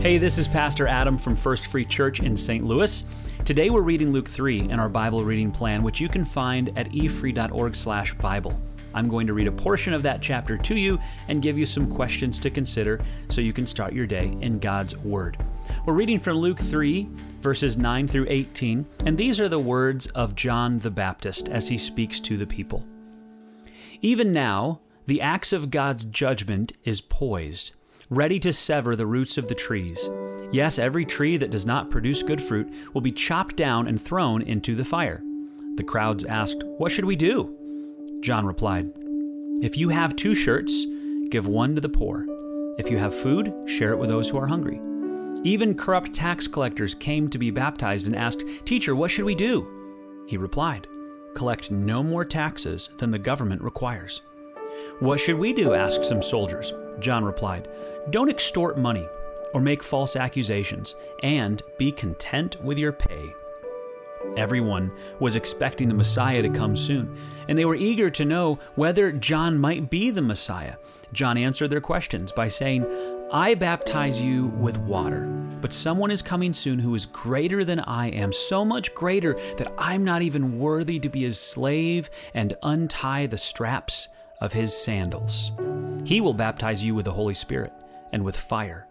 Hey, this is Pastor Adam from First Free Church in St. Louis. Today we're reading Luke 3 in our Bible reading plan, which you can find at efree.org/bible. I'm going to read a portion of that chapter to you and give you some questions to consider so you can start your day in God's Word. We're reading from Luke 3, verses 9 through 18, and these are the words of John the Baptist as he speaks to the people. Even now, the axe of God's judgment is poised ready to sever the roots of the trees. Yes, every tree that does not produce good fruit will be chopped down and thrown into the fire. The crowds asked, What should we do? John replied, If you have two shirts, give one to the poor. If you have food, share it with those who are hungry. Even corrupt tax collectors came to be baptized and asked, Teacher, what should we do? He replied, Collect no more taxes than the government requires. What should we do? asked some soldiers. John replied, Don't extort money or make false accusations, and be content with your pay. Everyone was expecting the Messiah to come soon, and they were eager to know whether John might be the Messiah. John answered their questions by saying, I baptize you with water, but someone is coming soon who is greater than I am, so much greater that I'm not even worthy to be his slave and untie the straps of his sandals. He will baptize you with the Holy Spirit and with fire.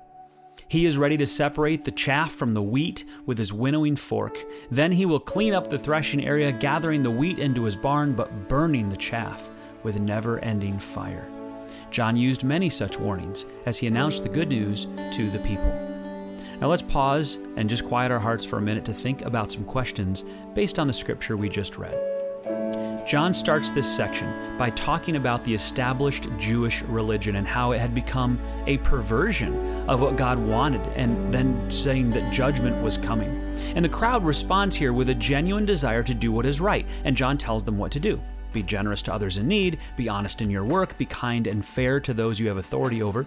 He is ready to separate the chaff from the wheat with his winnowing fork. Then he will clean up the threshing area, gathering the wheat into his barn, but burning the chaff with never ending fire. John used many such warnings as he announced the good news to the people. Now let's pause and just quiet our hearts for a minute to think about some questions based on the scripture we just read. John starts this section by talking about the established Jewish religion and how it had become a perversion of what God wanted, and then saying that judgment was coming. And the crowd responds here with a genuine desire to do what is right, and John tells them what to do. Be generous to others in need, be honest in your work, be kind and fair to those you have authority over.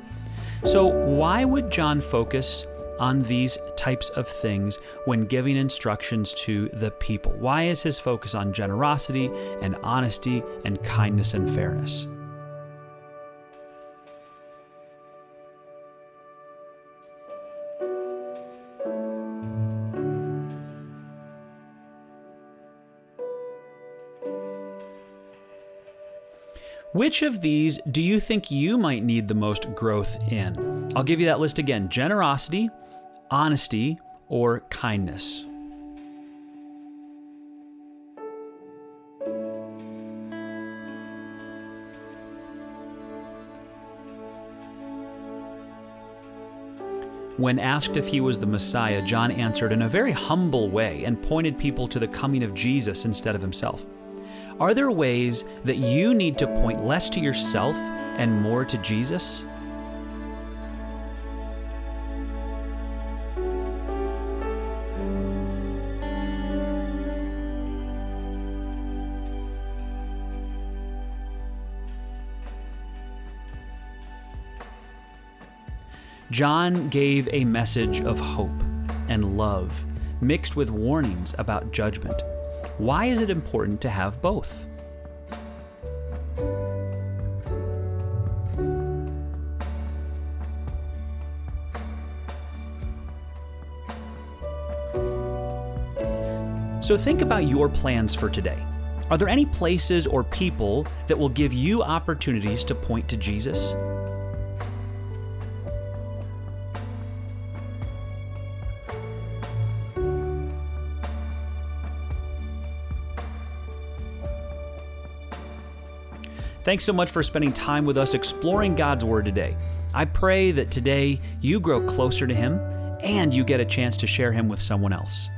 So, why would John focus on these types of things when giving instructions to the people? Why is his focus on generosity and honesty and kindness and fairness? Which of these do you think you might need the most growth in? I'll give you that list again generosity, honesty, or kindness. When asked if he was the Messiah, John answered in a very humble way and pointed people to the coming of Jesus instead of himself. Are there ways that you need to point less to yourself and more to Jesus? John gave a message of hope and love, mixed with warnings about judgment. Why is it important to have both? So think about your plans for today. Are there any places or people that will give you opportunities to point to Jesus? Thanks so much for spending time with us exploring God's Word today. I pray that today you grow closer to Him and you get a chance to share Him with someone else.